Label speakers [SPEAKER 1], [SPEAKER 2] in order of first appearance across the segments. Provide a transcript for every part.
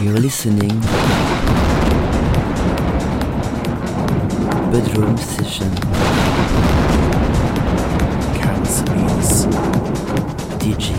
[SPEAKER 1] You're listening. Bedroom Session.
[SPEAKER 2] Casimir's
[SPEAKER 1] DJ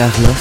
[SPEAKER 3] Carlos